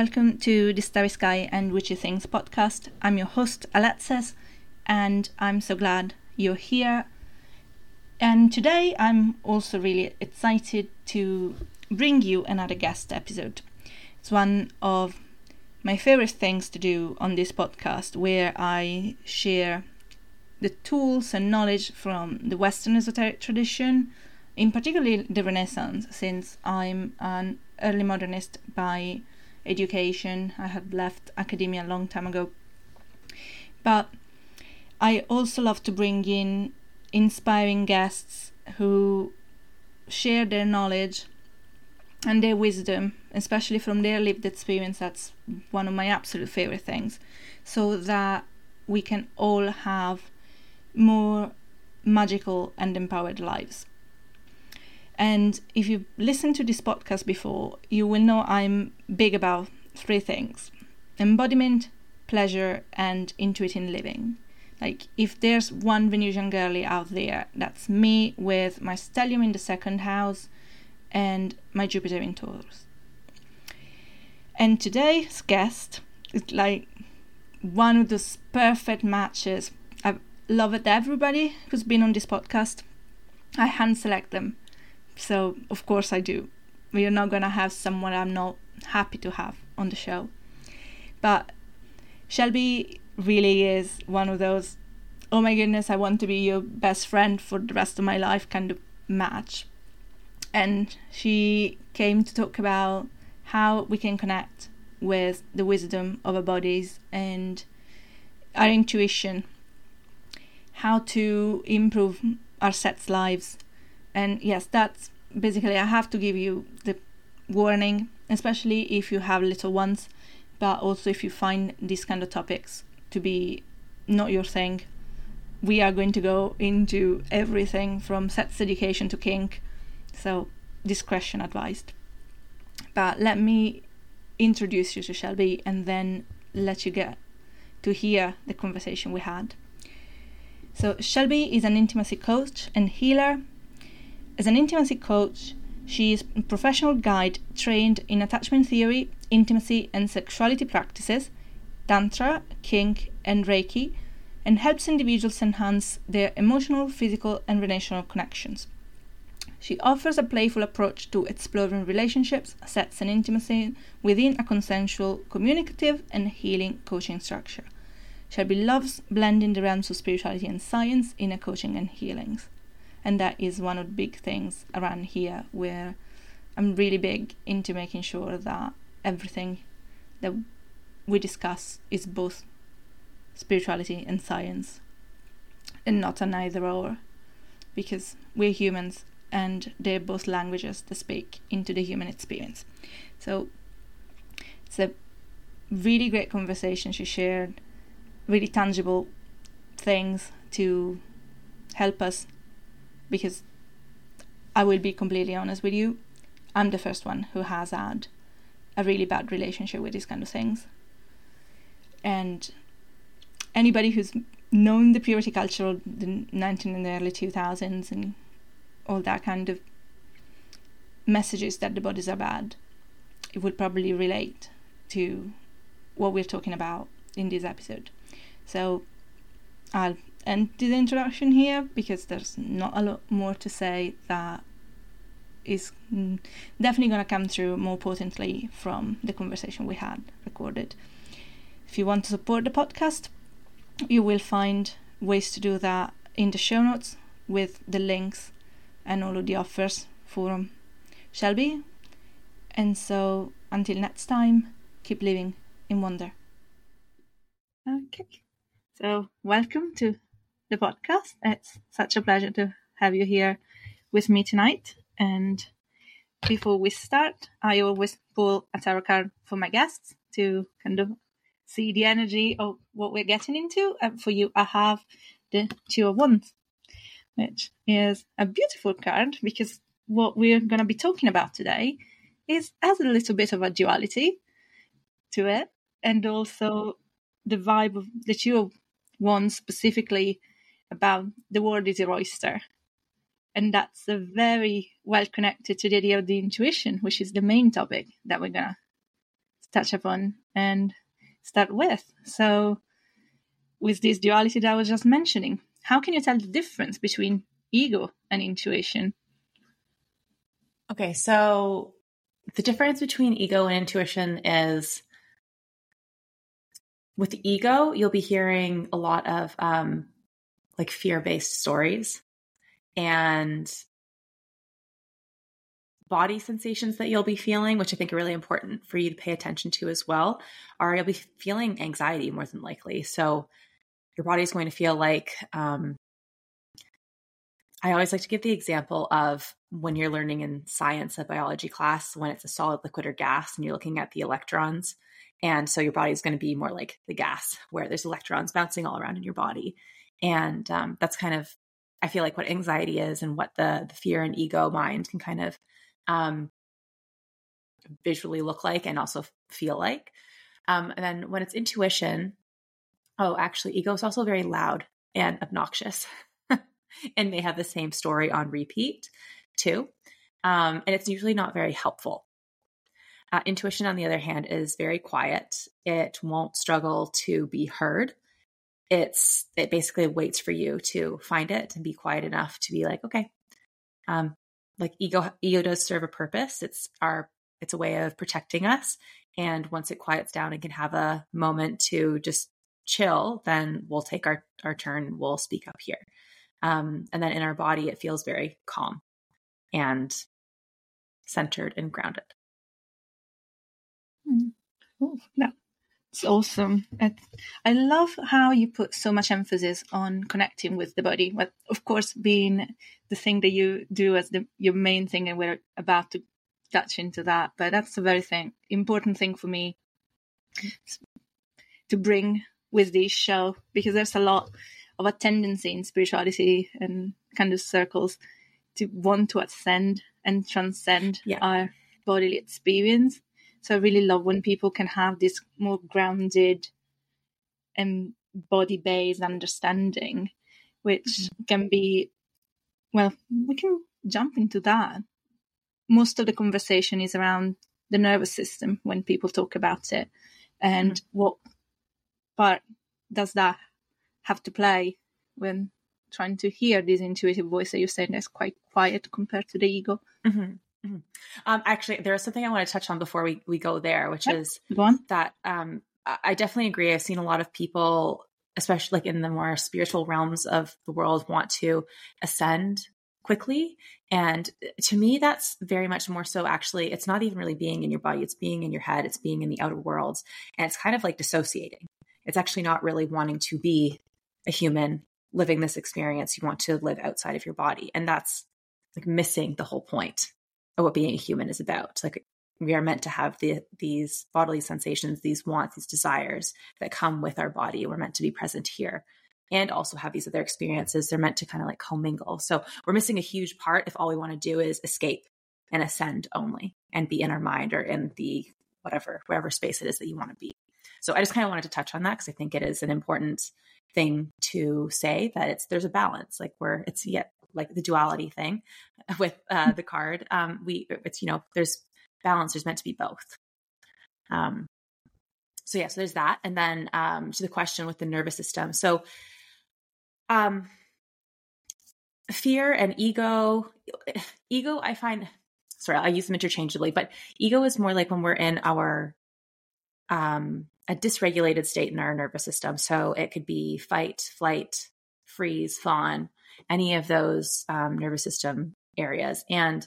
welcome to the Starry Sky and Witchy Things podcast. I'm your host, Alexis, and I'm so glad you're here. And today I'm also really excited to bring you another guest episode. It's one of my favorite things to do on this podcast, where I share the tools and knowledge from the Western esoteric tradition, in particular the Renaissance, since I'm an early modernist by education. I had left academia a long time ago. But I also love to bring in inspiring guests who share their knowledge and their wisdom, especially from their lived experience. That's one of my absolute favorite things, so that we can all have more magical and empowered lives. And if you've listened to this podcast before, you will know I'm big about three things embodiment, pleasure, and intuitive living. Like, if there's one Venusian girly out there, that's me with my stellium in the second house and my Jupiter in Taurus. And today's guest is like one of those perfect matches. I love it. Everybody who's been on this podcast, I hand select them so, of course, I do. We are not going to have someone I'm not happy to have on the show. But Shelby really is one of those, oh my goodness, I want to be your best friend for the rest of my life kind of match. And she came to talk about how we can connect with the wisdom of our bodies and our intuition, how to improve our sets' lives and yes that's basically i have to give you the warning especially if you have little ones but also if you find these kind of topics to be not your thing. We are going to go into everything from sex education to kink so discretion advised. But let me introduce you to shelby and then let you get to hear the conversation we had. So shelby is an intimacy coach and healer as an intimacy coach, she is a professional guide trained in attachment theory, intimacy and sexuality practices, Tantra, kink, and Reiki, and helps individuals enhance their emotional, physical, and relational connections. She offers a playful approach to exploring relationships, sex, and intimacy within a consensual, communicative, and healing coaching structure. Shelby loves blending the realms of spirituality and science in a coaching and healings and that is one of the big things around here where I'm really big into making sure that everything that we discuss is both spirituality and science and not an either or because we're humans and they're both languages that speak into the human experience. So it's a really great conversation she shared really tangible things to help us because I will be completely honest with you, I'm the first one who has had a really bad relationship with these kind of things. And anybody who's known the purity culture of the 19 and the early 2000s and all that kind of messages that the bodies are bad, it would probably relate to what we're talking about in this episode. So I'll end the introduction here because there's not a lot more to say that is definitely going to come through more potently from the conversation we had recorded. If you want to support the podcast, you will find ways to do that in the show notes with the links and all of the offers for Shelby. And so until next time, keep living in wonder. Okay. So, welcome to the podcast. It's such a pleasure to have you here with me tonight. And before we start, I always pull a tarot card for my guests to kind of see the energy of what we're getting into. And for you, I have the Two of Wands, which is a beautiful card because what we're going to be talking about today is has a little bit of a duality to it, and also the vibe of the Two of Wands specifically about the world is your oyster. And that's a very well connected to the idea of the intuition, which is the main topic that we're going to touch upon and start with. So, with this duality that I was just mentioning, how can you tell the difference between ego and intuition? Okay, so the difference between ego and intuition is with ego, you'll be hearing a lot of um, like fear based stories and body sensations that you'll be feeling, which I think are really important for you to pay attention to as well, are you'll be feeling anxiety more than likely. So your body is going to feel like um, I always like to give the example of when you're learning in science, a biology class, when it's a solid, liquid, or gas, and you're looking at the electrons. And so your body is going to be more like the gas, where there's electrons bouncing all around in your body. And um, that's kind of, I feel like, what anxiety is and what the, the fear and ego mind can kind of um, visually look like and also feel like. Um, and then when it's intuition, oh, actually, ego is also very loud and obnoxious. and may have the same story on repeat too. Um, and it's usually not very helpful. Uh, intuition, on the other hand, is very quiet. It won't struggle to be heard. It's it basically waits for you to find it and be quiet enough to be like, okay, um, like ego ego does serve a purpose. It's our it's a way of protecting us. And once it quiets down and can have a moment to just chill, then we'll take our our turn. We'll speak up here. Um, and then in our body, it feels very calm and centered and grounded. Mm. Oh, it's awesome. I love how you put so much emphasis on connecting with the body. But of course, being the thing that you do as the, your main thing, and we're about to touch into that. But that's a very thing important thing for me to bring with this show because there's a lot of a tendency in spirituality and kind of circles to want to ascend and transcend yeah. our bodily experience. So I really love when people can have this more grounded and body based understanding, which mm-hmm. can be, well, we can jump into that. Most of the conversation is around the nervous system when people talk about it and mm-hmm. what part does that have to play when trying to hear this intuitive voice that you're saying is quite quiet compared to the ego. Mm-hmm. Mm-hmm. Um, actually, there is something I want to touch on before we, we go there, which is that um, I definitely agree. I've seen a lot of people, especially like in the more spiritual realms of the world, want to ascend quickly. And to me, that's very much more so actually, it's not even really being in your body, it's being in your head, it's being in the outer worlds. And it's kind of like dissociating. It's actually not really wanting to be a human living this experience. You want to live outside of your body. And that's like missing the whole point what being a human is about. Like we are meant to have the, these bodily sensations, these wants, these desires that come with our body. We're meant to be present here and also have these other experiences. They're meant to kind of like commingle. So we're missing a huge part if all we want to do is escape and ascend only and be in our mind or in the whatever, wherever space it is that you want to be. So I just kind of wanted to touch on that because I think it is an important thing to say that it's there's a balance like where it's yet like the duality thing with uh, the card um we it's you know there's balance there's meant to be both. Um so yeah so there's that. And then um to the question with the nervous system. So um fear and ego ego i find sorry i use them interchangeably but ego is more like when we're in our um a dysregulated state in our nervous system. So it could be fight, flight, freeze, fawn, any of those um, nervous system areas. And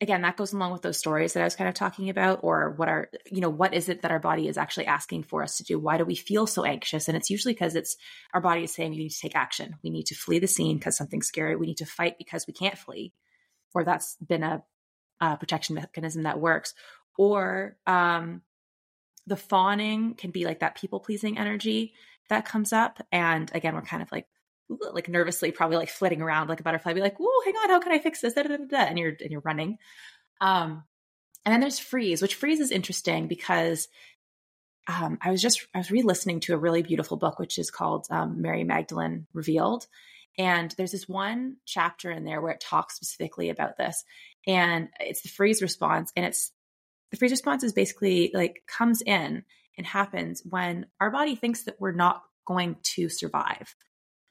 again, that goes along with those stories that I was kind of talking about, or what are, you know, what is it that our body is actually asking for us to do? Why do we feel so anxious? And it's usually because it's our body is saying we need to take action. We need to flee the scene because something's scary. We need to fight because we can't flee, or that's been a, a protection mechanism that works. Or um, the fawning can be like that people pleasing energy that comes up. And again, we're kind of like, like nervously, probably like flitting around like a butterfly, be like, "Whoa, hang on, how can I fix this?" Da, da, da, and you're and you're running. Um, and then there's freeze, which freeze is interesting because um, I was just I was re-listening to a really beautiful book, which is called um, Mary Magdalene Revealed, and there's this one chapter in there where it talks specifically about this, and it's the freeze response, and it's the freeze response is basically like comes in and happens when our body thinks that we're not going to survive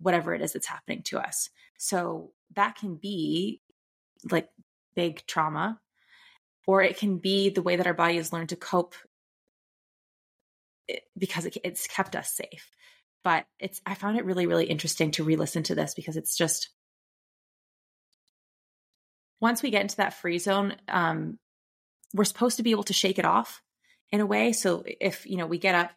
whatever it is that's happening to us. So that can be like big trauma, or it can be the way that our body has learned to cope because it's kept us safe. But it's, I found it really, really interesting to re listen to this because it's just, once we get into that free zone, um, we're supposed to be able to shake it off in a way. So if, you know, we get up,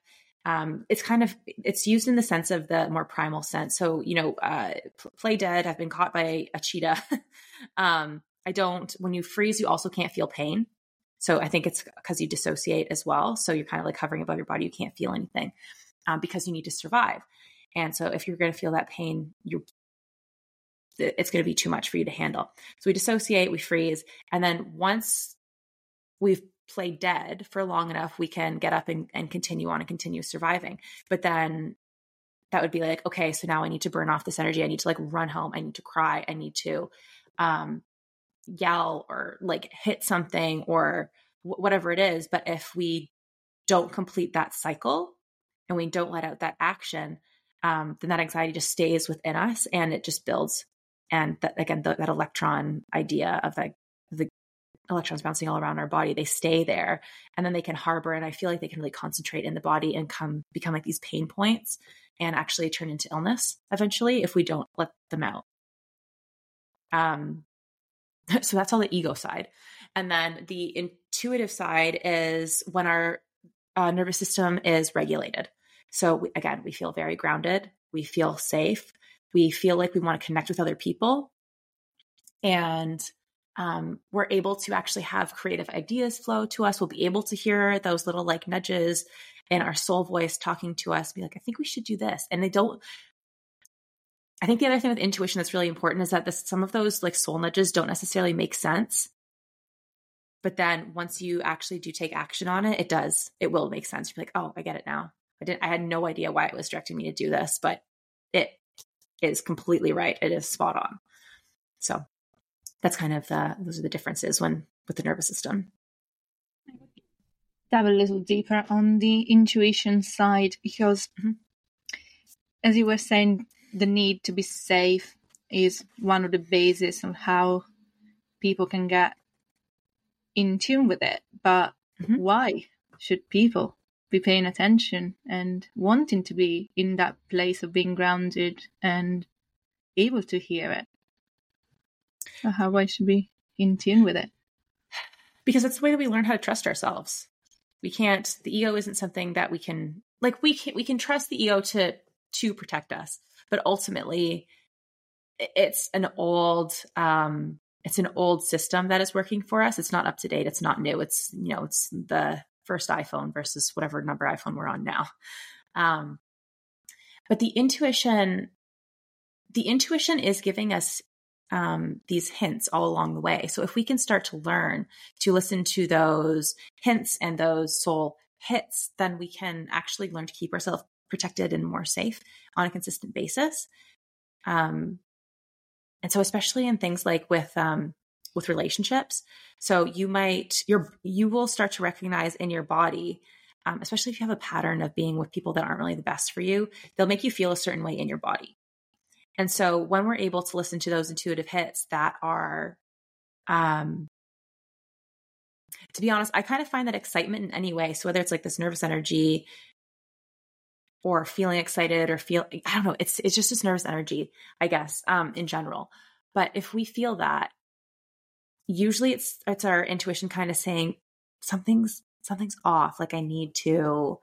um, it's kind of, it's used in the sense of the more primal sense. So, you know, uh, play dead, I've been caught by a cheetah. um, I don't, when you freeze, you also can't feel pain. So I think it's because you dissociate as well. So you're kind of like hovering above your body. You can't feel anything um, because you need to survive. And so if you're going to feel that pain, you're it's going to be too much for you to handle. So we dissociate, we freeze, and then once we've played dead for long enough, we can get up and, and continue on and continue surviving. But then that would be like, okay, so now I need to burn off this energy. I need to like run home. I need to cry. I need to um, yell or like hit something or w- whatever it is. But if we don't complete that cycle and we don't let out that action, um, then that anxiety just stays within us and it just builds. And that again, the, that electron idea of like the electrons bouncing all around our body, they stay there and then they can harbor. And I feel like they can really concentrate in the body and come become like these pain points and actually turn into illness eventually if we don't let them out. Um, so that's all the ego side. And then the intuitive side is when our uh, nervous system is regulated. So we, again, we feel very grounded. We feel safe. We feel like we want to connect with other people. And um, we're able to actually have creative ideas flow to us. We'll be able to hear those little like nudges in our soul voice talking to us, be like, I think we should do this. And they don't, I think the other thing with intuition that's really important is that this, some of those like soul nudges don't necessarily make sense. But then once you actually do take action on it, it does. It will make sense. You're like, oh, I get it now. I didn't. I had no idea why it was directing me to do this, but it is completely right. It is spot on. So that's kind of the those are the differences when with the nervous system. Dive a little deeper on the intuition side because, mm-hmm. as you were saying, the need to be safe is one of the bases of how people can get in tune with it. But mm-hmm. why should people be paying attention and wanting to be in that place of being grounded and able to hear it? How I should be in tune with it? Because it's the way that we learn how to trust ourselves. We can't. The ego isn't something that we can like. We can we can trust the ego to to protect us but ultimately it's an old um it's an old system that is working for us it's not up to date it's not new it's you know it's the first iphone versus whatever number iphone we're on now um but the intuition the intuition is giving us um, these hints all along the way. So if we can start to learn to listen to those hints and those soul hits, then we can actually learn to keep ourselves protected and more safe on a consistent basis. Um, and so, especially in things like with um, with relationships, so you might your you will start to recognize in your body, um, especially if you have a pattern of being with people that aren't really the best for you, they'll make you feel a certain way in your body. And so, when we're able to listen to those intuitive hits that are um, to be honest, I kind of find that excitement in any way. So whether it's like this nervous energy, or feeling excited or feel I don't know, it's it's just this nervous energy, I guess, um, in general. But if we feel that, usually it's it's our intuition kind of saying something's something's off. Like I need to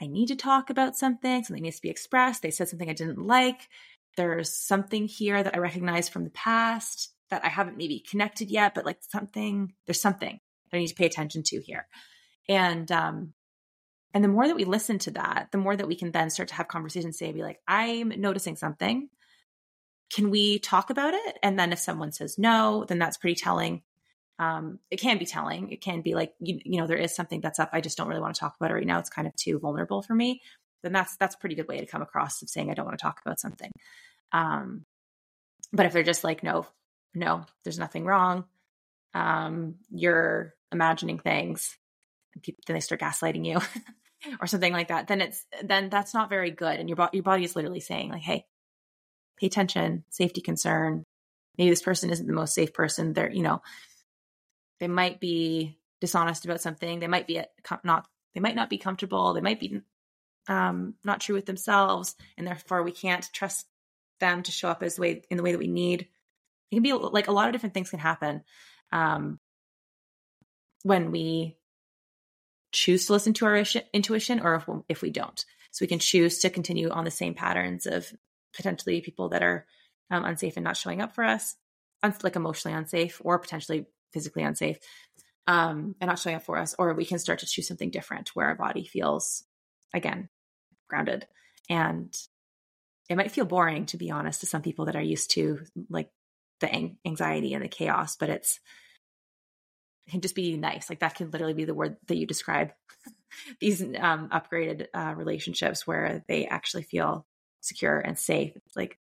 I need to talk about something, something needs to be expressed. They said something I didn't like. There's something here that I recognize from the past that I haven't maybe connected yet, but like something, there's something that I need to pay attention to here. And um, and the more that we listen to that, the more that we can then start to have conversations, say, be like, I'm noticing something. Can we talk about it? And then if someone says no, then that's pretty telling. Um, it can be telling. It can be like, you, you know, there is something that's up. I just don't really want to talk about it right now. It's kind of too vulnerable for me. Then that's that's a pretty good way to come across of saying I don't want to talk about something. Um, but if they're just like, no, no, there's nothing wrong. Um, you're imagining things people, then they start gaslighting you or something like that then it's then that's not very good and your, bo- your body is literally saying like hey pay attention safety concern maybe this person isn't the most safe person they're you know they might be dishonest about something. They might be not they might not be comfortable. They might be um, not true with themselves and therefore we can't trust them to show up as way in the way that we need. It can be like a lot of different things can happen um, when we choose to listen to our intuition or if, if we don't. So we can choose to continue on the same patterns of potentially people that are um, unsafe and not showing up for us like emotionally unsafe or potentially physically unsafe um, and not showing up for us, or we can start to choose something different where our body feels, again, grounded. And it might feel boring, to be honest, to some people that are used to like the anxiety and the chaos, but it's, it can just be nice. Like that can literally be the word that you describe these um, upgraded uh, relationships where they actually feel secure and safe. It's like,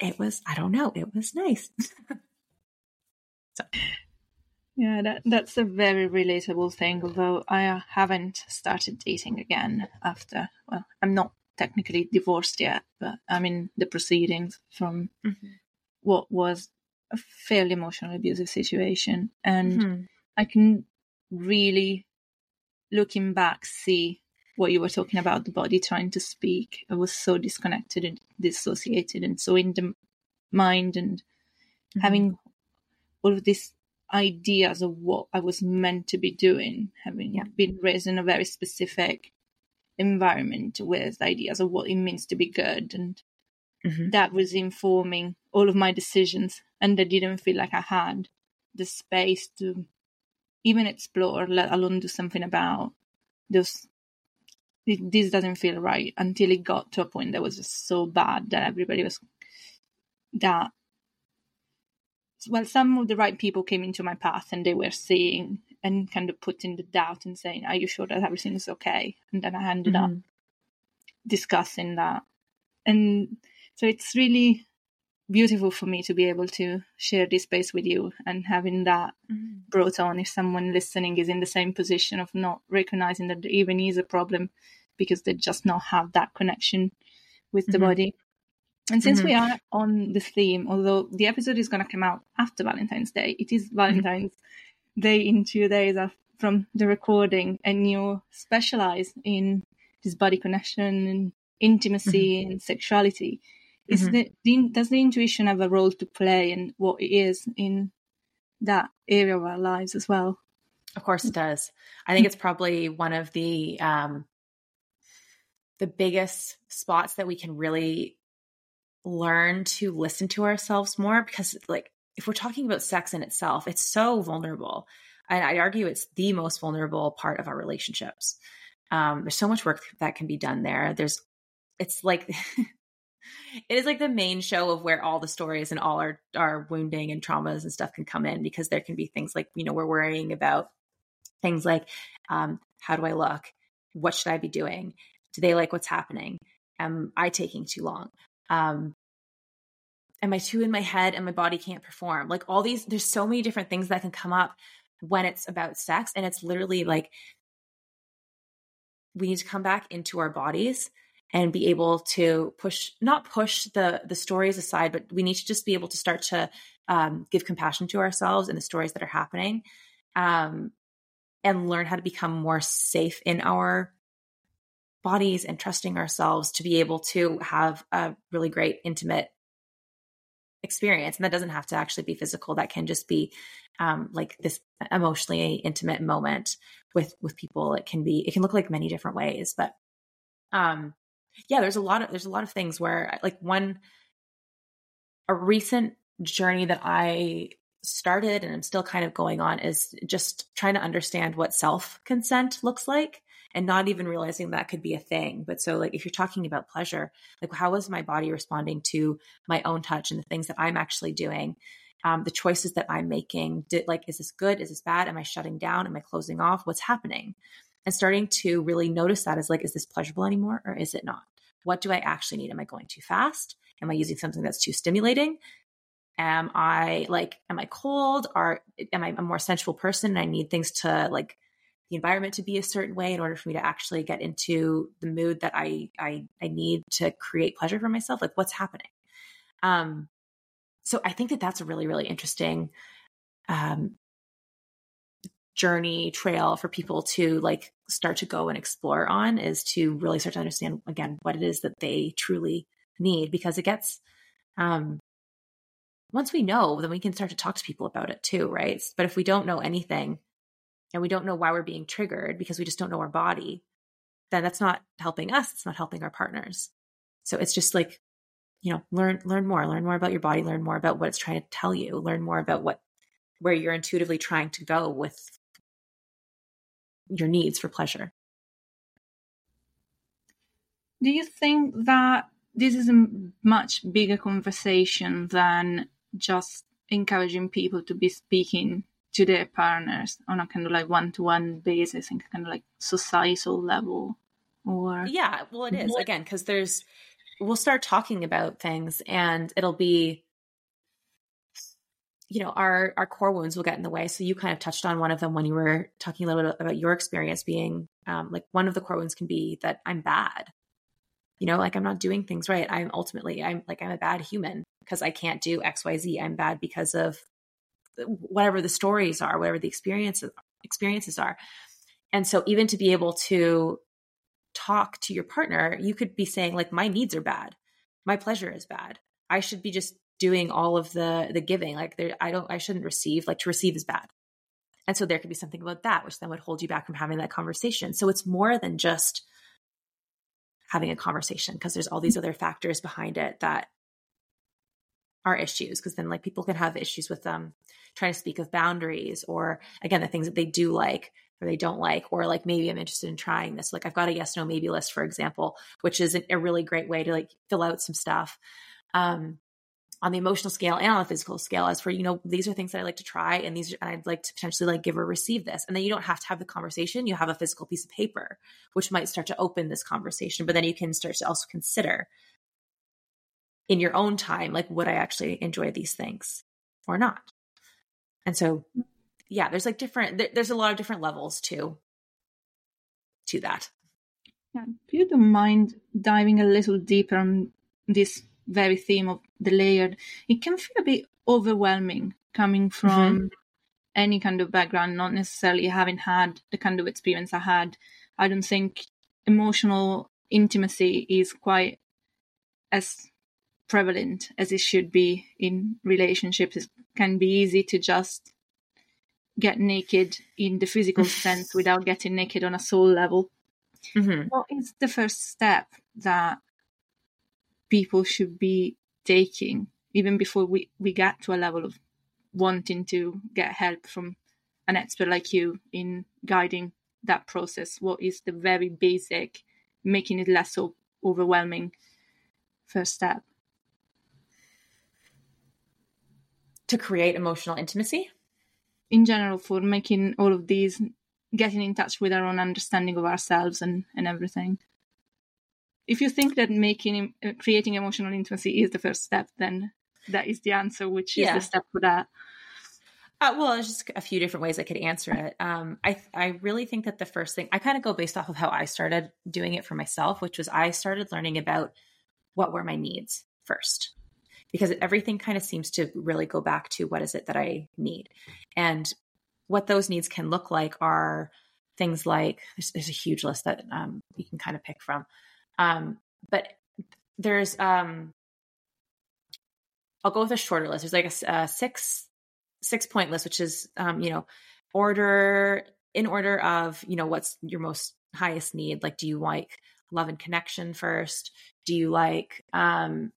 it was, I don't know, it was nice. so. Yeah, that that's a very relatable thing. Although I haven't started dating again after, well, I'm not technically divorced yet, but I'm in the proceedings from mm-hmm. what was a fairly emotional abusive situation, and mm-hmm. I can really, looking back, see what you were talking about the body trying to speak. I was so disconnected and dissociated, and so in the mind and mm-hmm. having all of these ideas of what I was meant to be doing, having yeah. been raised in a very specific environment with ideas of what it means to be good. And mm-hmm. that was informing all of my decisions. And I didn't feel like I had the space to even explore, let alone do something about those. This doesn't feel right until it got to a point that was just so bad that everybody was that well, some of the right people came into my path and they were seeing and kind of putting the doubt and saying, Are you sure that everything is okay? And then I ended mm-hmm. up discussing that. And so it's really beautiful for me to be able to share this space with you and having that mm-hmm. brought on if someone listening is in the same position of not recognizing that there even is a problem because they just not have that connection with mm-hmm. the body. And since mm-hmm. we are on the theme, although the episode is going to come out after Valentine's Day, it is mm-hmm. Valentine's mm-hmm. Day in two days from the recording, and you specialize in this body connection and intimacy mm-hmm. and sexuality. Is mm-hmm. the, the, does the intuition have a role to play in what it is in that area of our lives as well? Of course, it does. I think it's probably one of the um, the biggest spots that we can really learn to listen to ourselves more because like if we're talking about sex in itself it's so vulnerable. And i argue it's the most vulnerable part of our relationships. Um, there's so much work that can be done there. There's it's like it is like the main show of where all the stories and all our our wounding and traumas and stuff can come in because there can be things like you know we're worrying about things like um, how do i look? What should i be doing? Do they like what's happening? Am i taking too long um am i too in my head and my body can't perform? Like all these there's so many different things that can come up when it's about sex and it's literally like we need to come back into our bodies and be able to push not push the the stories aside but we need to just be able to start to um, give compassion to ourselves and the stories that are happening um, and learn how to become more safe in our bodies and trusting ourselves to be able to have a really great intimate experience. And that doesn't have to actually be physical. That can just be um, like this emotionally intimate moment with with people. It can be it can look like many different ways. But um yeah there's a lot of there's a lot of things where like one a recent journey that i started and i'm still kind of going on is just trying to understand what self consent looks like and not even realizing that could be a thing. But so, like, if you're talking about pleasure, like, how is my body responding to my own touch and the things that I'm actually doing? Um, the choices that I'm making, did, like, is this good? Is this bad? Am I shutting down? Am I closing off? What's happening? And starting to really notice that is like, is this pleasurable anymore or is it not? What do I actually need? Am I going too fast? Am I using something that's too stimulating? Am I like, am I cold? Or am I a more sensual person and I need things to like the environment to be a certain way in order for me to actually get into the mood that I I, I need to create pleasure for myself? Like what's happening? Um, so I think that that's a really, really interesting um, journey trail for people to like start to go and explore on is to really start to understand again what it is that they truly need because it gets um once we know then we can start to talk to people about it too right but if we don't know anything and we don't know why we're being triggered because we just don't know our body then that's not helping us it's not helping our partners so it's just like you know learn learn more learn more about your body learn more about what it's trying to tell you learn more about what where you're intuitively trying to go with your needs for pleasure. Do you think that this is a much bigger conversation than just encouraging people to be speaking to their partners on a kind of like one to one basis and kind of like societal level? Or? Yeah, well, it is. Again because there's we'll start talking about things and it'll be you know our our core wounds will get in the way. So you kind of touched on one of them when you were talking a little bit about your experience being um, like one of the core wounds can be that i'm bad. You know like i'm not doing things right. I'm ultimately i'm like i'm a bad human because i can't do xyz i'm bad because of whatever the stories are whatever the experiences experiences are. And so even to be able to talk to your partner you could be saying like my needs are bad. My pleasure is bad. I should be just doing all of the the giving. Like there i don't i shouldn't receive like to receive is bad. And so there could be something about that which then would hold you back from having that conversation. So it's more than just having a conversation because there's all these mm-hmm. other factors behind it that are issues because then like people can have issues with them um, trying to speak of boundaries or again the things that they do like or they don't like or like maybe i'm interested in trying this. Like i've got a yes no maybe list for example which is a really great way to like fill out some stuff um on the emotional scale and on the physical scale as for you know these are things that i like to try and these and i'd like to potentially like give or receive this. And then you don't have to have the conversation. You have a physical piece of paper which might start to open this conversation but then you can start to also consider in your own time like would i actually enjoy these things or not and so yeah there's like different there's a lot of different levels to to that yeah if you don't mind diving a little deeper on this very theme of the layered, it can feel a bit overwhelming coming from mm-hmm. any kind of background, not necessarily having had the kind of experience I had. I don't think emotional intimacy is quite as prevalent as it should be in relationships. It can be easy to just get naked in the physical sense without getting naked on a soul level. Mm-hmm. What is the first step that people should be taking even before we, we get to a level of wanting to get help from an expert like you in guiding that process what is the very basic making it less so overwhelming first step to create emotional intimacy in general for making all of these getting in touch with our own understanding of ourselves and, and everything if you think that making uh, creating emotional intimacy is the first step then that is the answer which is yeah. the step for that uh, well, there's just a few different ways I could answer it. Um, I I really think that the first thing I kind of go based off of how I started doing it for myself, which was I started learning about what were my needs first, because everything kind of seems to really go back to what is it that I need, and what those needs can look like are things like there's, there's a huge list that um, you can kind of pick from. Um, but there's um, I'll go with a shorter list. There's like a, a six six point list, which is um, you know order in order of you know what's your most highest need. Like, do you like love and connection first? Do you like um,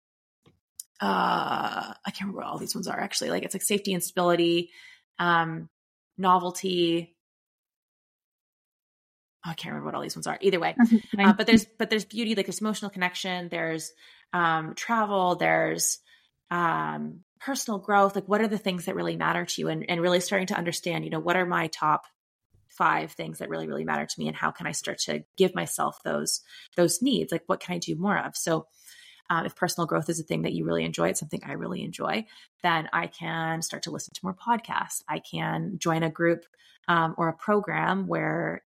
uh, I can't remember what all these ones are actually. Like, it's like safety and stability, um, novelty, oh, I can't remember what all these ones are. Either way, uh, but there's but there's beauty, like there's emotional connection, there's um, travel, there's um, personal growth. Like, what are the things that really matter to you, and and really starting to understand, you know, what are my top five things that really really matter to me, and how can I start to give myself those those needs? Like, what can I do more of? So. Um, if personal growth is a thing that you really enjoy, it's something I really enjoy, then I can start to listen to more podcasts. I can join a group um, or a program where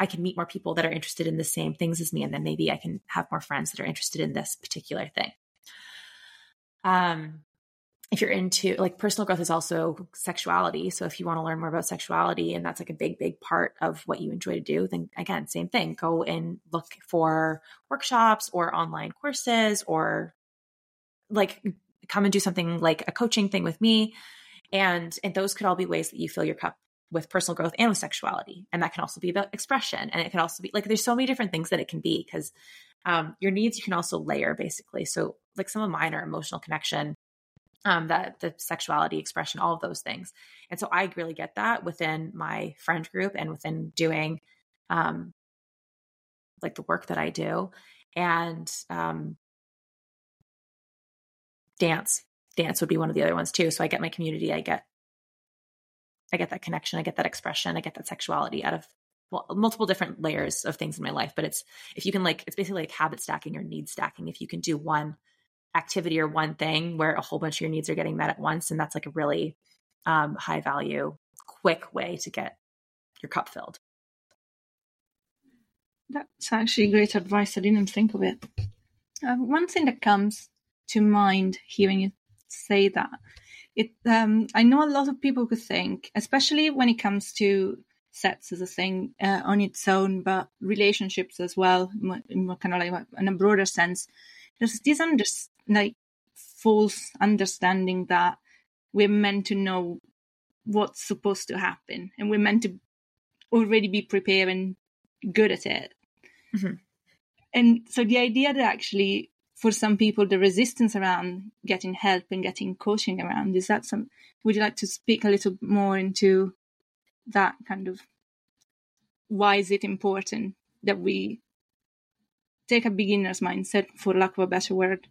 I can meet more people that are interested in the same things as me. And then maybe I can have more friends that are interested in this particular thing. Um, if you're into like personal growth is also sexuality. So if you want to learn more about sexuality and that's like a big, big part of what you enjoy to do, then again, same thing. Go and look for workshops or online courses or like come and do something like a coaching thing with me. And and those could all be ways that you fill your cup with personal growth and with sexuality. And that can also be about expression. And it can also be like there's so many different things that it can be because um, your needs you can also layer basically. So like some of mine are emotional connection um, that the sexuality expression, all of those things. And so I really get that within my friend group and within doing um, like the work that I do. And um, dance, dance would be one of the other ones too. So I get my community, I get, I get that connection, I get that expression, I get that sexuality out of well, multiple different layers of things in my life. But it's if you can like, it's basically like habit stacking or need stacking. If you can do one activity or one thing where a whole bunch of your needs are getting met at once. And that's like a really um, high value, quick way to get your cup filled. That's actually great advice. I didn't think of it. Uh, one thing that comes to mind hearing you say that, it um, I know a lot of people could think, especially when it comes to sex as a thing uh, on its own, but relationships as well, in kind of like in a broader sense. There's this like false understanding that we're meant to know what's supposed to happen and we're meant to already be prepared and good at it. Mm-hmm. And so the idea that actually for some people the resistance around getting help and getting coaching around is that some would you like to speak a little more into that kind of why is it important that we take a beginner's mindset for lack of a better word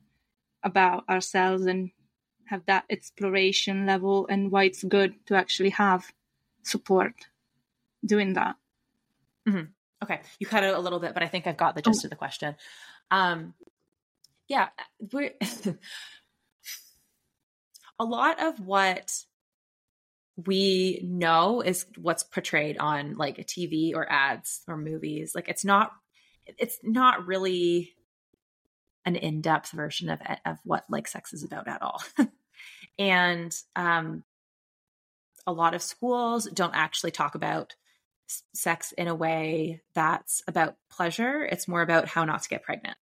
about ourselves and have that exploration level and why it's good to actually have support doing that. Mm-hmm. Okay, you cut it a little bit, but I think I've got the gist oh. of the question. Um, yeah, we're a lot of what we know is what's portrayed on like a TV or ads or movies. Like it's not, it's not really an in-depth version of of what like sex is about at all. and um, a lot of schools don't actually talk about sex in a way that's about pleasure. It's more about how not to get pregnant.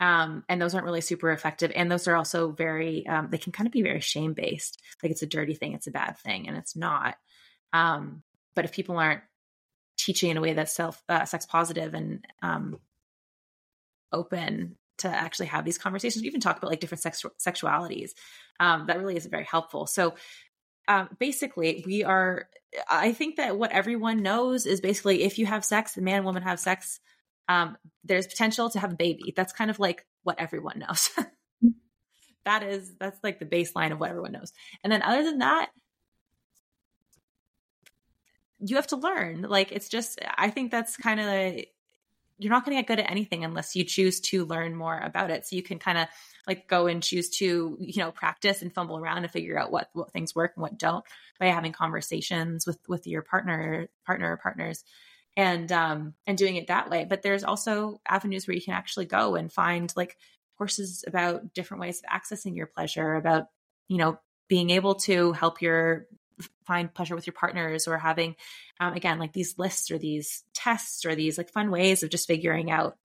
Um, and those aren't really super effective. And those are also very, um, they can kind of be very shame based. Like it's a dirty thing, it's a bad thing, and it's not. Um, but if people aren't teaching in a way that's self uh, sex positive and um, open to actually have these conversations, even talk about like different sex- sexualities. Um, that really is very helpful. So um, basically, we are. I think that what everyone knows is basically if you have sex, the man and woman have sex, um, there's potential to have a baby. That's kind of like what everyone knows. that is that's like the baseline of what everyone knows. And then other than that, you have to learn. Like it's just I think that's kind of you're not going to get good at anything unless you choose to learn more about it. So you can kind of like go and choose to, you know, practice and fumble around and figure out what what things work and what don't by having conversations with with your partner partner or partners and um and doing it that way. But there's also avenues where you can actually go and find like courses about different ways of accessing your pleasure, about, you know, being able to help your find pleasure with your partners or having um, again like these lists or these tests or these like fun ways of just figuring out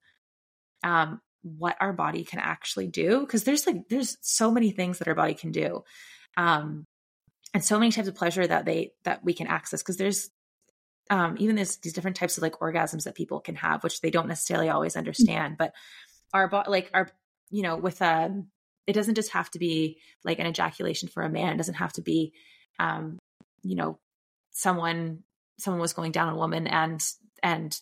um, what our body can actually do. Because there's like there's so many things that our body can do um, and so many types of pleasure that they that we can access. Because there's um, even there's these different types of like orgasms that people can have which they don't necessarily always understand but our body like our you know with a um, it doesn't just have to be like an ejaculation for a man. It doesn't have to be um, you know, someone someone was going down a woman and and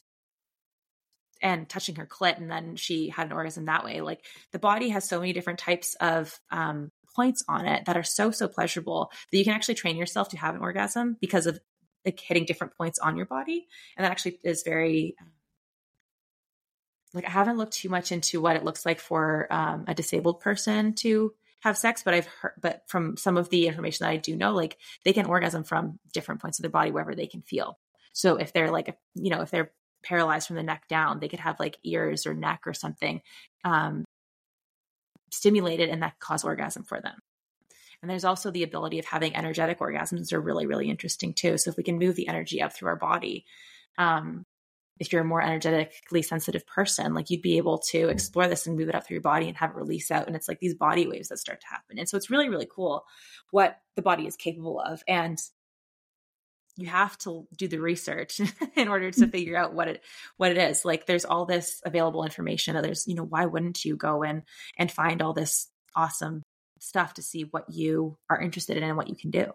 and touching her clit and then she had an orgasm that way. Like the body has so many different types of um, points on it that are so so pleasurable that you can actually train yourself to have an orgasm because of like hitting different points on your body. And that actually is very like I haven't looked too much into what it looks like for um, a disabled person to have sex, but I've heard, but from some of the information that I do know, like they can orgasm from different points of their body wherever they can feel. So if they're like, you know, if they're paralyzed from the neck down, they could have like ears or neck or something um, stimulated and that cause orgasm for them. And there's also the ability of having energetic orgasms are really, really interesting too. So if we can move the energy up through our body, um, if you're a more energetically sensitive person, like you'd be able to explore this and move it up through your body and have it release out. And it's like these body waves that start to happen. And so it's really, really cool what the body is capable of. And you have to do the research in order to mm. figure out what it what it is like there's all this available information That there's you know why wouldn't you go in and find all this awesome stuff to see what you are interested in and what you can do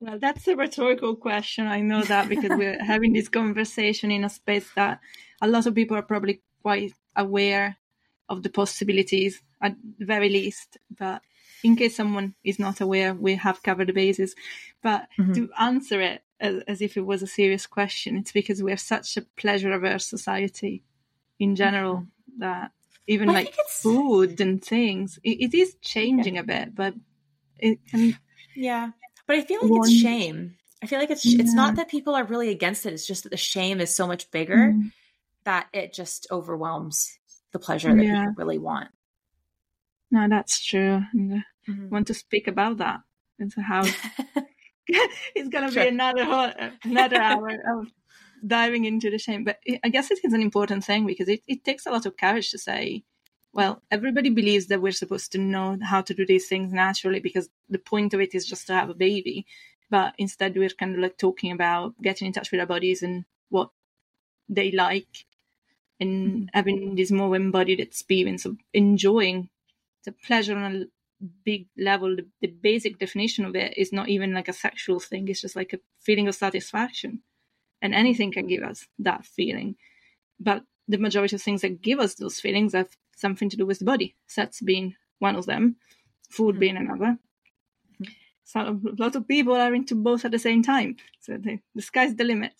well, that's a rhetorical question. I know that because we're having this conversation in a space that a lot of people are probably quite aware of the possibilities, at the very least. But in case someone is not aware, we have covered the bases. But mm-hmm. to answer it as, as, if it was a serious question, it's because we're such a pleasure averse society in general mm-hmm. that even well, like food and things, it, it is changing yeah. a bit, but it can. Yeah. But I feel like one, it's shame. I feel like it's yeah. it's not that people are really against it. It's just that the shame is so much bigger mm. that it just overwhelms the pleasure that yeah. people really want. No, that's true. And uh, mm-hmm. want to speak about that so how it's gonna sure. be another whole, another hour of diving into the shame. But I guess it is an important thing because it, it takes a lot of courage to say, well, everybody believes that we're supposed to know how to do these things naturally because the point of it is just to have a baby. But instead, we're kind of like talking about getting in touch with our bodies and what they like and having this more embodied experience of enjoying the pleasure on a big level. The, the basic definition of it is not even like a sexual thing, it's just like a feeling of satisfaction. And anything can give us that feeling. But the majority of things that give us those feelings have something to do with the body. Sex being one of them, food mm-hmm. being another. Mm-hmm. So a lot of people are into both at the same time. So the, the sky's the limit.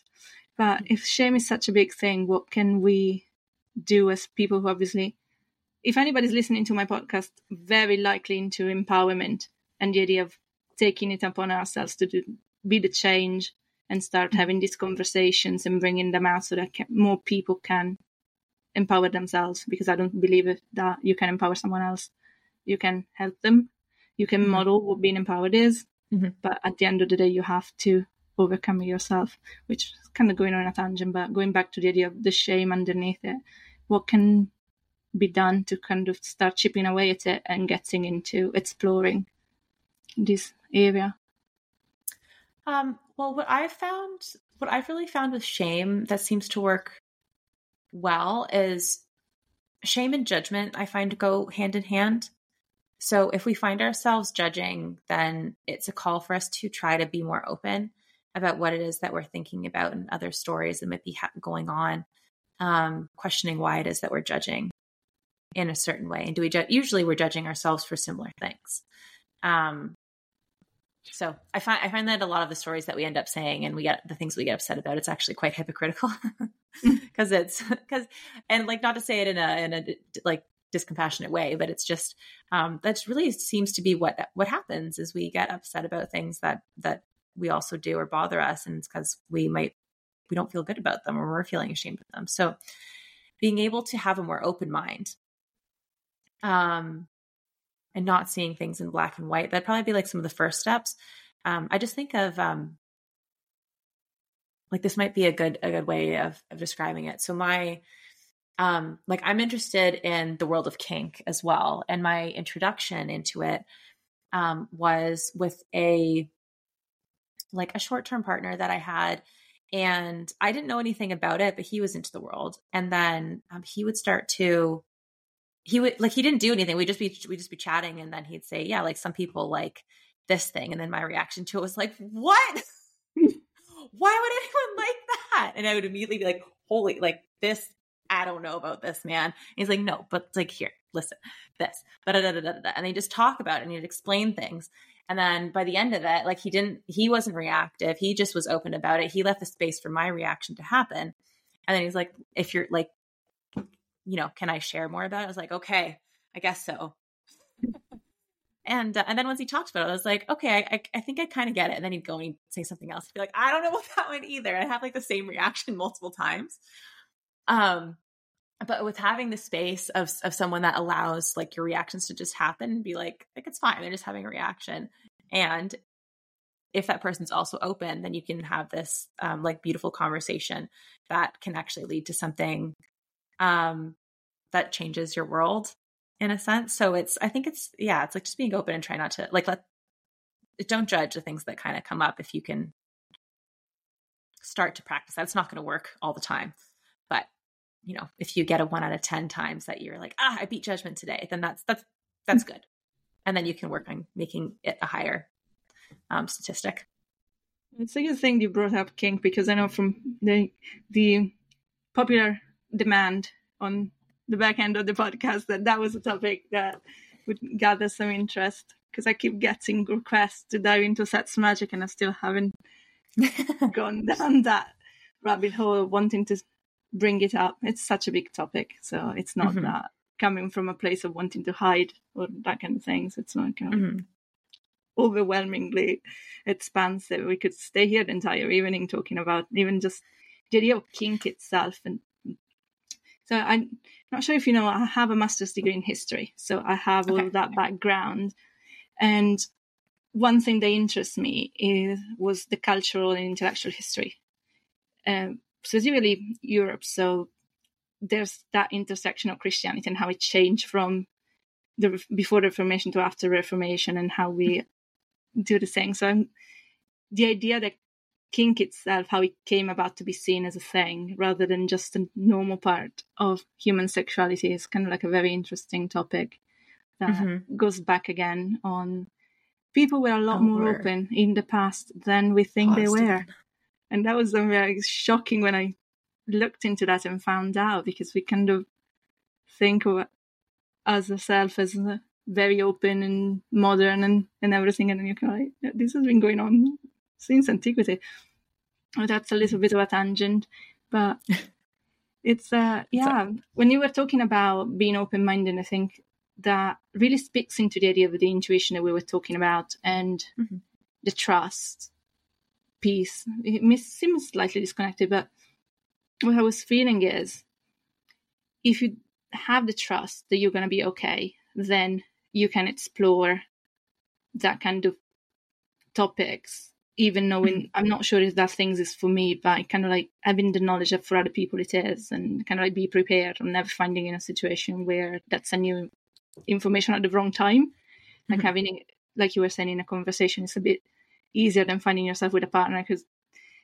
But if shame is such a big thing, what can we do as people who obviously, if anybody's listening to my podcast, very likely into empowerment and the idea of taking it upon ourselves to do, be the change and start having these conversations and bringing them out so that more people can empower themselves because I don't believe that you can empower someone else. You can help them. You can mm-hmm. model what being empowered is. Mm-hmm. But at the end of the day, you have to overcome yourself, which is kind of going on a tangent, but going back to the idea of the shame underneath it, what can be done to kind of start chipping away at it and getting into exploring this area? Um, well, what I've found, what I've really found with shame that seems to work well is shame and judgment, I find go hand in hand. So if we find ourselves judging, then it's a call for us to try to be more open about what it is that we're thinking about and other stories that might be ha- going on, um, questioning why it is that we're judging in a certain way. And do we ju- usually we're judging ourselves for similar things. Um, so I find I find that a lot of the stories that we end up saying and we get the things we get upset about, it's actually quite hypocritical because it's because and like not to say it in a in a like discompassionate way, but it's just um, that really seems to be what what happens is we get upset about things that that we also do or bother us, and it's because we might we don't feel good about them or we're feeling ashamed of them. So being able to have a more open mind um and not seeing things in black and white. That'd probably be like some of the first steps. Um, I just think of um, like this might be a good a good way of, of describing it. So my um, like I'm interested in the world of kink as well, and my introduction into it um, was with a like a short term partner that I had. And I didn't know anything about it, but he was into the world. And then um, he would start to he would like he didn't do anything. We'd just be we just be chatting, and then he'd say, "Yeah, like some people like this thing," and then my reaction to it was like, "What? Why would anyone like that?" And I would immediately be like, "Holy, like this." I don't know about this man. And he's like, no, but like here, listen, this, and they just talk about it and he'd explain things. And then by the end of it, like he didn't, he wasn't reactive. He just was open about it. He left the space for my reaction to happen. And then he's like, if you're like, you know, can I share more about it? I was like, okay, I guess so. and uh, and then once he talked about it, I was like, okay, I, I think I kind of get it. And then he'd go and he'd say something else. He'd be like, I don't know about that one either. I have like the same reaction multiple times. Um, but with having the space of of someone that allows like your reactions to just happen and be like, like it's fine, they're just having a reaction. And if that person's also open, then you can have this um, like beautiful conversation that can actually lead to something um, that changes your world in a sense. So it's, I think it's, yeah, it's like just being open and try not to like let, don't judge the things that kind of come up if you can start to practice. That's not going to work all the time, but you know, if you get a one out of 10 times that you're like, ah, I beat judgment today, then that's, that's, that's mm. good. And then you can work on making it a higher um, statistic. It's a good thing you brought up kink because I know from the the popular demand on the back end of the podcast that that was a topic that would gather some interest because I keep getting requests to dive into sex magic and I still haven't gone down that rabbit hole wanting to bring it up. It's such a big topic, so it's not mm-hmm. that coming from a place of wanting to hide or that kind of things. It's not kind of mm-hmm overwhelmingly expansive. We could stay here the entire evening talking about even just the idea of kink itself. And so I'm not sure if you know, I have a master's degree in history, so I have all okay. that background. And one thing that interests me is was the cultural and intellectual history, um, specifically Europe. So there's that intersection of Christianity and how it changed from the before the Reformation to after Reformation, and how we do the same. So I'm, the idea that kink itself, how it came about to be seen as a thing rather than just a normal part of human sexuality, is kind of like a very interesting topic that mm-hmm. goes back again on people were a lot oh, more open in the past than we think they were. And that was very shocking when I looked into that and found out because we kind of think of us ourselves as very open and modern and, and everything. And then you're kind of like, this has been going on since antiquity. Oh, that's a little bit of a tangent, but it's, uh, yeah, so, when you were talking about being open minded, I think that really speaks into the idea of the intuition that we were talking about and mm-hmm. the trust piece. It seems slightly disconnected, but what I was feeling is if you have the trust that you're going to be okay, then you can explore that kind of topics even knowing mm. i'm not sure if that things is for me but kind of like having the knowledge that for other people it is and kind of like be prepared and never finding in a situation where that's a new information at the wrong time like mm-hmm. having like you were saying in a conversation it's a bit easier than finding yourself with a partner because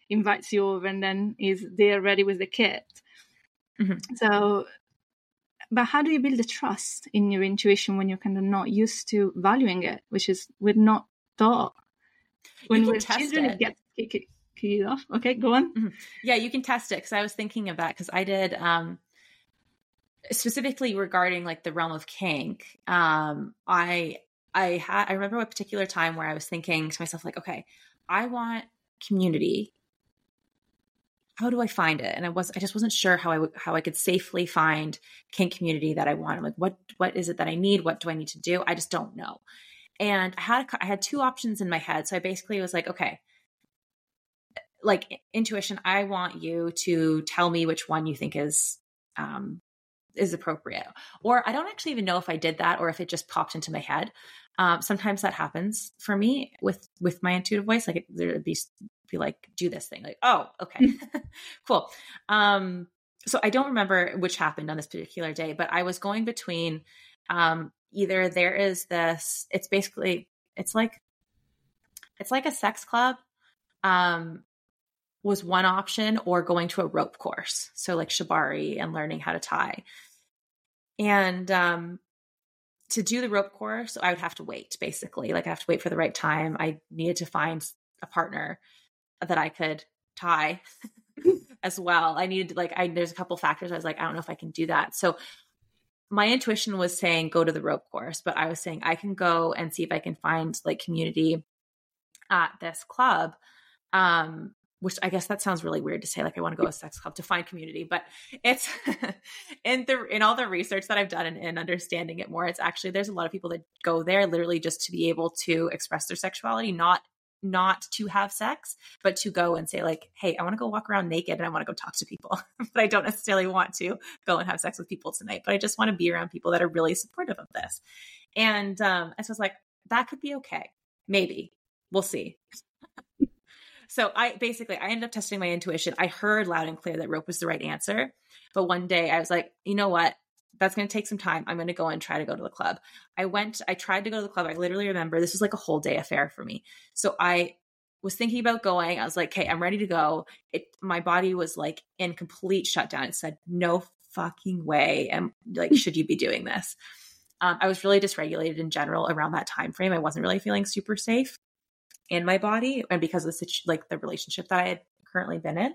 invites you over and then is there ready with the kit mm-hmm. so but how do you build a trust in your intuition when you're kind of not used to valuing it, which is we're not taught when we're children it, it gets keyed off. Okay, go on. Mm-hmm. Yeah, you can test it because I was thinking of that because I did um, specifically regarding like the realm of kink. Um, I I had I remember a particular time where I was thinking to myself like, okay, I want community how do I find it? And I was I just wasn't sure how I would how I could safely find kink community that I want. I'm like, what what is it that I need? What do I need to do? I just don't know. And I had I had two options in my head. So I basically was like, okay, like intuition, I want you to tell me which one you think is um is appropriate. Or I don't actually even know if I did that or if it just popped into my head. Um, sometimes that happens for me with with my intuitive voice. Like there'd be be like, do this thing. Like, oh, okay, cool. Um, so I don't remember which happened on this particular day, but I was going between um, either there is this. It's basically it's like it's like a sex club. Um, was one option or going to a rope course so like shibari and learning how to tie and um to do the rope course i would have to wait basically like i have to wait for the right time i needed to find a partner that I could tie as well. I needed like I there's a couple factors I was like I don't know if I can do that. So my intuition was saying go to the rope course, but I was saying I can go and see if I can find like community at this club. Um which I guess that sounds really weird to say, like I want to go to a sex club to find community, but it's in the in all the research that I've done and, and, understanding it more, it's actually there's a lot of people that go there literally just to be able to express their sexuality, not not to have sex, but to go and say like, hey, I want to go walk around naked and I want to go talk to people, but I don't necessarily want to go and have sex with people tonight, but I just want to be around people that are really supportive of this. And um, I was like, that could be okay, maybe we'll see. So I basically I ended up testing my intuition. I heard loud and clear that rope was the right answer. But one day I was like, you know what? That's going to take some time. I'm going to go and try to go to the club. I went, I tried to go to the club. I literally remember this was like a whole day affair for me. So I was thinking about going. I was like, okay, I'm ready to go. It, my body was like in complete shutdown. It said, no fucking way. And like, should you be doing this? Um, I was really dysregulated in general around that time frame. I wasn't really feeling super safe in my body and because of the like the relationship that I had currently been in.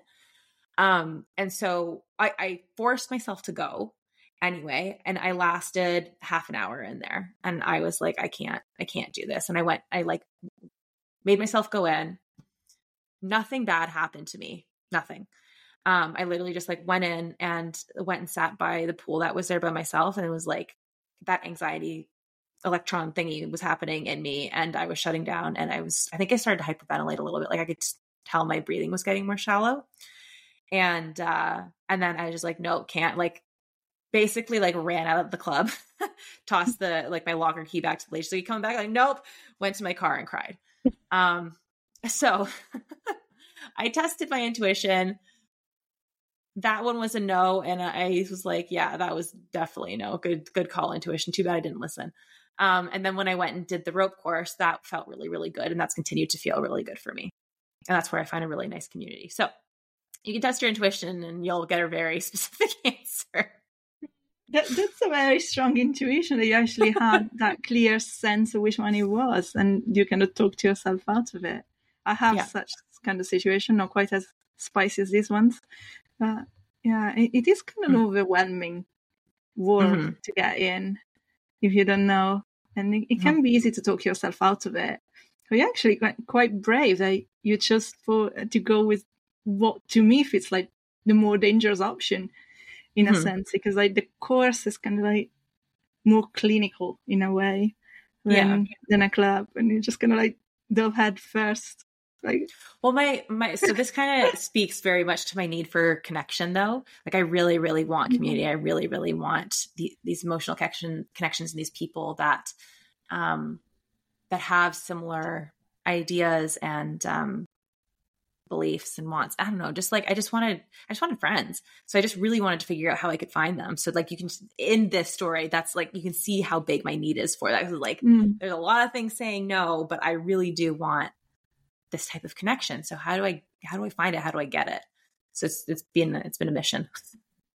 Um, and so I, I forced myself to go anyway, and I lasted half an hour in there, and I was like, I can't, I can't do this. And I went, I like made myself go in. Nothing bad happened to me. Nothing. Um, I literally just like went in and went and sat by the pool that was there by myself, and it was like that anxiety electron thingy was happening in me and I was shutting down and I was I think I started to hyperventilate a little bit like I could tell my breathing was getting more shallow and uh and then I was just like no can't like basically like ran out of the club tossed the like my locker key back to the lady so you come back like nope went to my car and cried um so I tested my intuition that one was a no and I was like yeah that was definitely no good good call intuition too bad I didn't listen um, and then when I went and did the rope course, that felt really, really good. And that's continued to feel really good for me. And that's where I find a really nice community. So you can test your intuition and you'll get a very specific answer. That, that's a very strong intuition that you actually had that clear sense of which one it was and you kind of talk to yourself out of it. I have yeah. such kind of situation, not quite as spicy as these ones. But yeah, it, it is kind of mm. overwhelming world mm-hmm. to get in if you don't know. And it, it can be easy to talk yourself out of it. But you're actually quite, quite brave that you chose for to go with what to me feels like the more dangerous option in mm-hmm. a sense because like the course is kind of like more clinical in a way than yeah. than a club and you're just kind of like dove head first like well my my so this kind of speaks very much to my need for connection though like i really really want mm-hmm. community i really really want the, these emotional connection connections and these people that um that have similar ideas and um beliefs and wants. I don't know, just like I just wanted I just wanted friends. So I just really wanted to figure out how I could find them. So like you can in this story, that's like you can see how big my need is for that. Like mm. there's a lot of things saying no, but I really do want this type of connection. So how do I how do I find it? How do I get it? So it's it's been it's been a mission.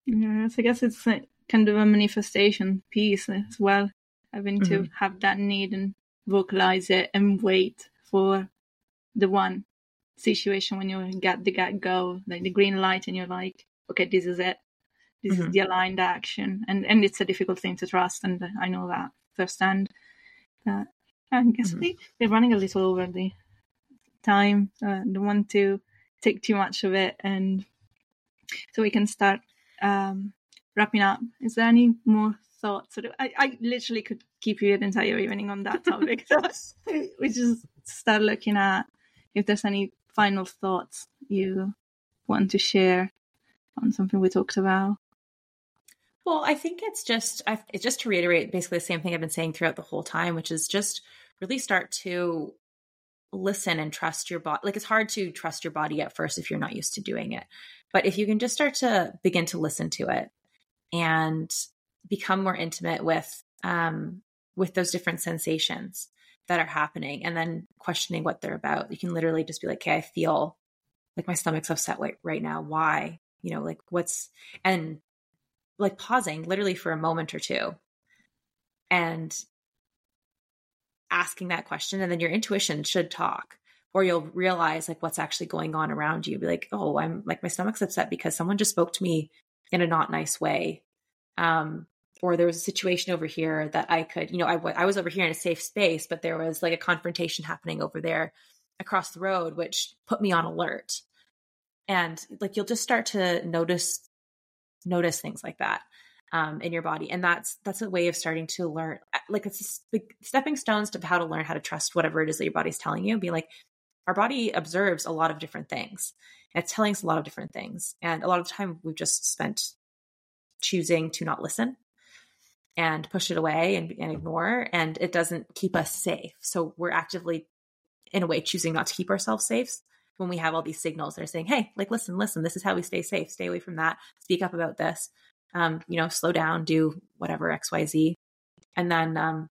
Yeah, I guess it's like kind of a manifestation piece as well, having mm-hmm. to have that need and vocalize it and wait for the one situation when you get the get go, like the green light, and you're like, okay, this is it. This mm-hmm. is the aligned action, and and it's a difficult thing to trust, and I know that firsthand. That I guess mm-hmm. we, we're running a little over the time. Uh, don't want to take too much of it, and so we can start um, wrapping up. Is there any more thoughts? Sort of, I, I literally could keep you an entire evening on that topic. so we just start looking at if there's any final thoughts you want to share on something we talked about. Well, I think it's just I, just to reiterate basically the same thing I've been saying throughout the whole time, which is just really start to listen and trust your body. Like it's hard to trust your body at first if you're not used to doing it. But if you can just start to begin to listen to it and become more intimate with um, with those different sensations that are happening and then questioning what they're about, you can literally just be like, okay, I feel like my stomach's upset right, right now. Why? You know, like what's and like pausing literally for a moment or two and asking that question and then your intuition should talk or you'll realize like what's actually going on around you be like oh i'm like my stomach's upset because someone just spoke to me in a not nice way um or there was a situation over here that i could you know I, I was over here in a safe space but there was like a confrontation happening over there across the road which put me on alert. And like you'll just start to notice notice things like that um, in your body. And that's that's a way of starting to learn like it's stepping stones to how to learn how to trust whatever it is that your body's telling you be like our body observes a lot of different things. It's telling us a lot of different things. And a lot of time we've just spent choosing to not listen and push it away and, and ignore and it doesn't keep us safe. So we're actively in a way choosing not to keep ourselves safe when we have all these signals that are saying hey like listen listen this is how we stay safe. Stay away from that. Speak up about this. Um, you know slow down do whatever xyz and then um,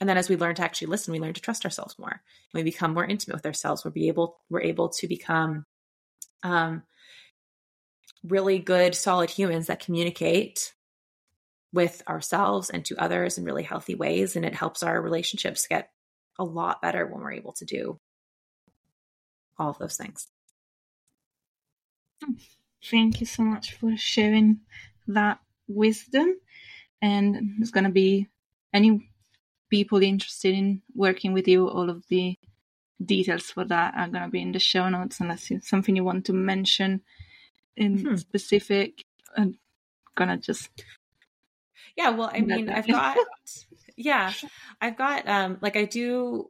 and then as we learn to actually listen we learn to trust ourselves more. We become more intimate with ourselves. We're be able we're able to become um, really good solid humans that communicate with ourselves and to others in really healthy ways. And it helps our relationships get a lot better when we're able to do all of those things. Thank you so much for sharing that wisdom. And there's going to be any people interested in working with you, all of the details for that are going to be in the show notes unless something you want to mention in hmm. specific. I'm going to just yeah, well, I mean, I've got yeah, I've got um like I do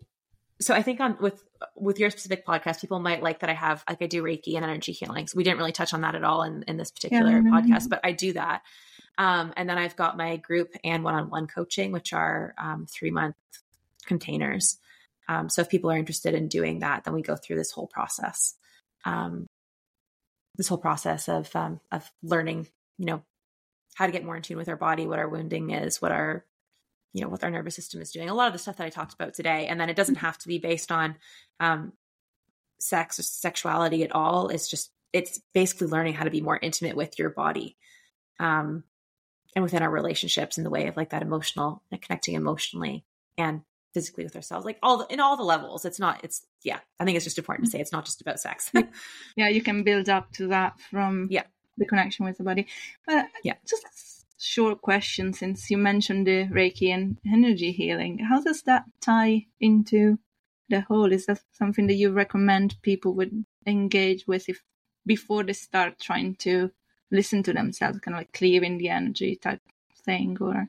so I think on with with your specific podcast, people might like that I have like I do Reiki and energy healings. So we didn't really touch on that at all in, in this particular yeah, podcast, but I do that. Um, and then I've got my group and one on one coaching, which are um, three month containers. Um, so if people are interested in doing that, then we go through this whole process. Um, this whole process of um, of learning, you know, how to get more in tune with our body, what our wounding is, what our you know what our nervous system is doing. A lot of the stuff that I talked about today, and then it doesn't have to be based on um, sex or sexuality at all. It's just it's basically learning how to be more intimate with your body, um, and within our relationships in the way of like that emotional like connecting emotionally and physically with ourselves, like all the, in all the levels. It's not. It's yeah. I think it's just important to say it's not just about sex. yeah, you can build up to that from yeah the connection with the body. But yeah, just short question since you mentioned the Reiki and energy healing. How does that tie into the whole? Is that something that you recommend people would engage with if before they start trying to listen to themselves, kind of like clearing the energy type thing, or?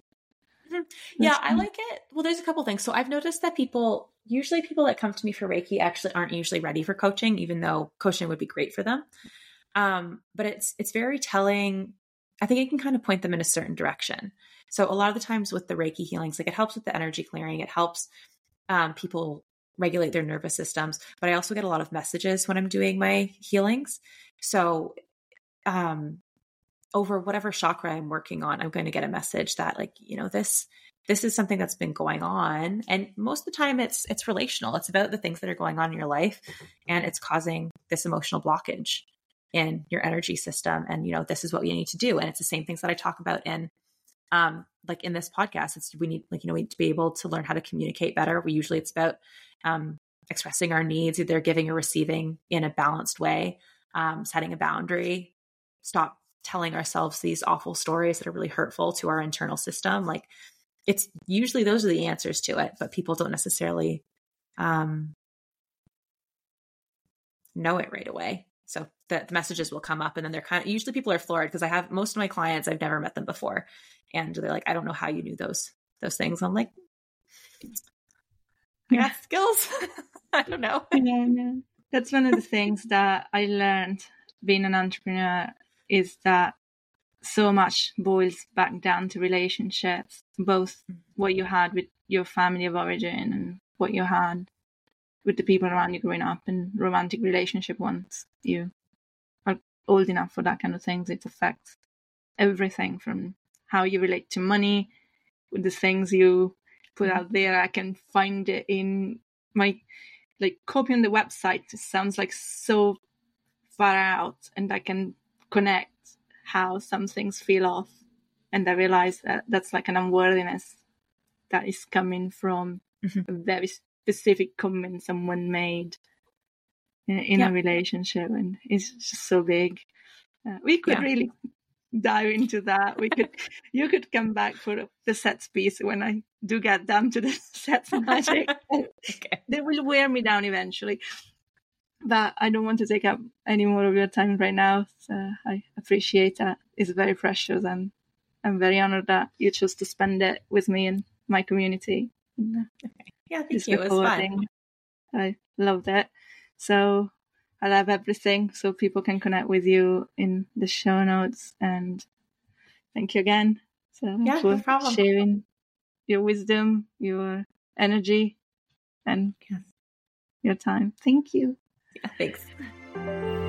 Mm-hmm. Yeah, I like it. Well, there's a couple things. So I've noticed that people, usually people that come to me for Reiki, actually aren't usually ready for coaching, even though coaching would be great for them. Um, but it's it's very telling. I think it can kind of point them in a certain direction. So a lot of the times with the Reiki healings, like it helps with the energy clearing. It helps um, people regulate their nervous systems. But I also get a lot of messages when I'm doing my healings. So um, over whatever chakra I'm working on, I'm going to get a message that like you know this this is something that's been going on and most of the time it's it's relational it's about the things that are going on in your life and it's causing this emotional blockage in your energy system and you know this is what we need to do. And it's the same things that i talk about in um like in this podcast. It's we need like you know we need to be able to learn how to communicate better. We usually it's about um expressing our needs either giving or receiving in a balanced way um setting a boundary stop telling ourselves these awful stories that are really hurtful to our internal system. Like it's usually those are the answers to it but people don't necessarily um know it right away. So the, the, messages will come up and then they're kind of usually people are floored because I have most of my clients, I've never met them before. And they're like, I don't know how you knew those those things. I'm like, I got skills. I don't know. Yeah, yeah. That's one of the things that I learned being an entrepreneur is that so much boils back down to relationships, both mm-hmm. what you had with your family of origin and what you had with the people around you growing up and romantic relationship once you old enough for that kind of things. It affects everything from how you relate to money, with the things you put out there. I can find it in my like copying the website it sounds like so far out and I can connect how some things feel off and I realize that that's like an unworthiness that is coming from mm-hmm. a very specific comment someone made in, in yeah. a relationship, and it's just so big. Uh, we could yeah. really dive into that. We could, you could come back for the sex piece when I do get down to the sex magic. okay. They will wear me down eventually. but I don't want to take up any more of your time right now. So I appreciate that. It's very precious, and I'm very honored that you chose to spend it with me and my community. Okay. Yeah, thank you. It was fun. I loved it. So I'll have everything so people can connect with you in the show notes. And thank you again so yeah, for no sharing your wisdom, your energy, and yes. your time. Thank you. Yeah, thanks.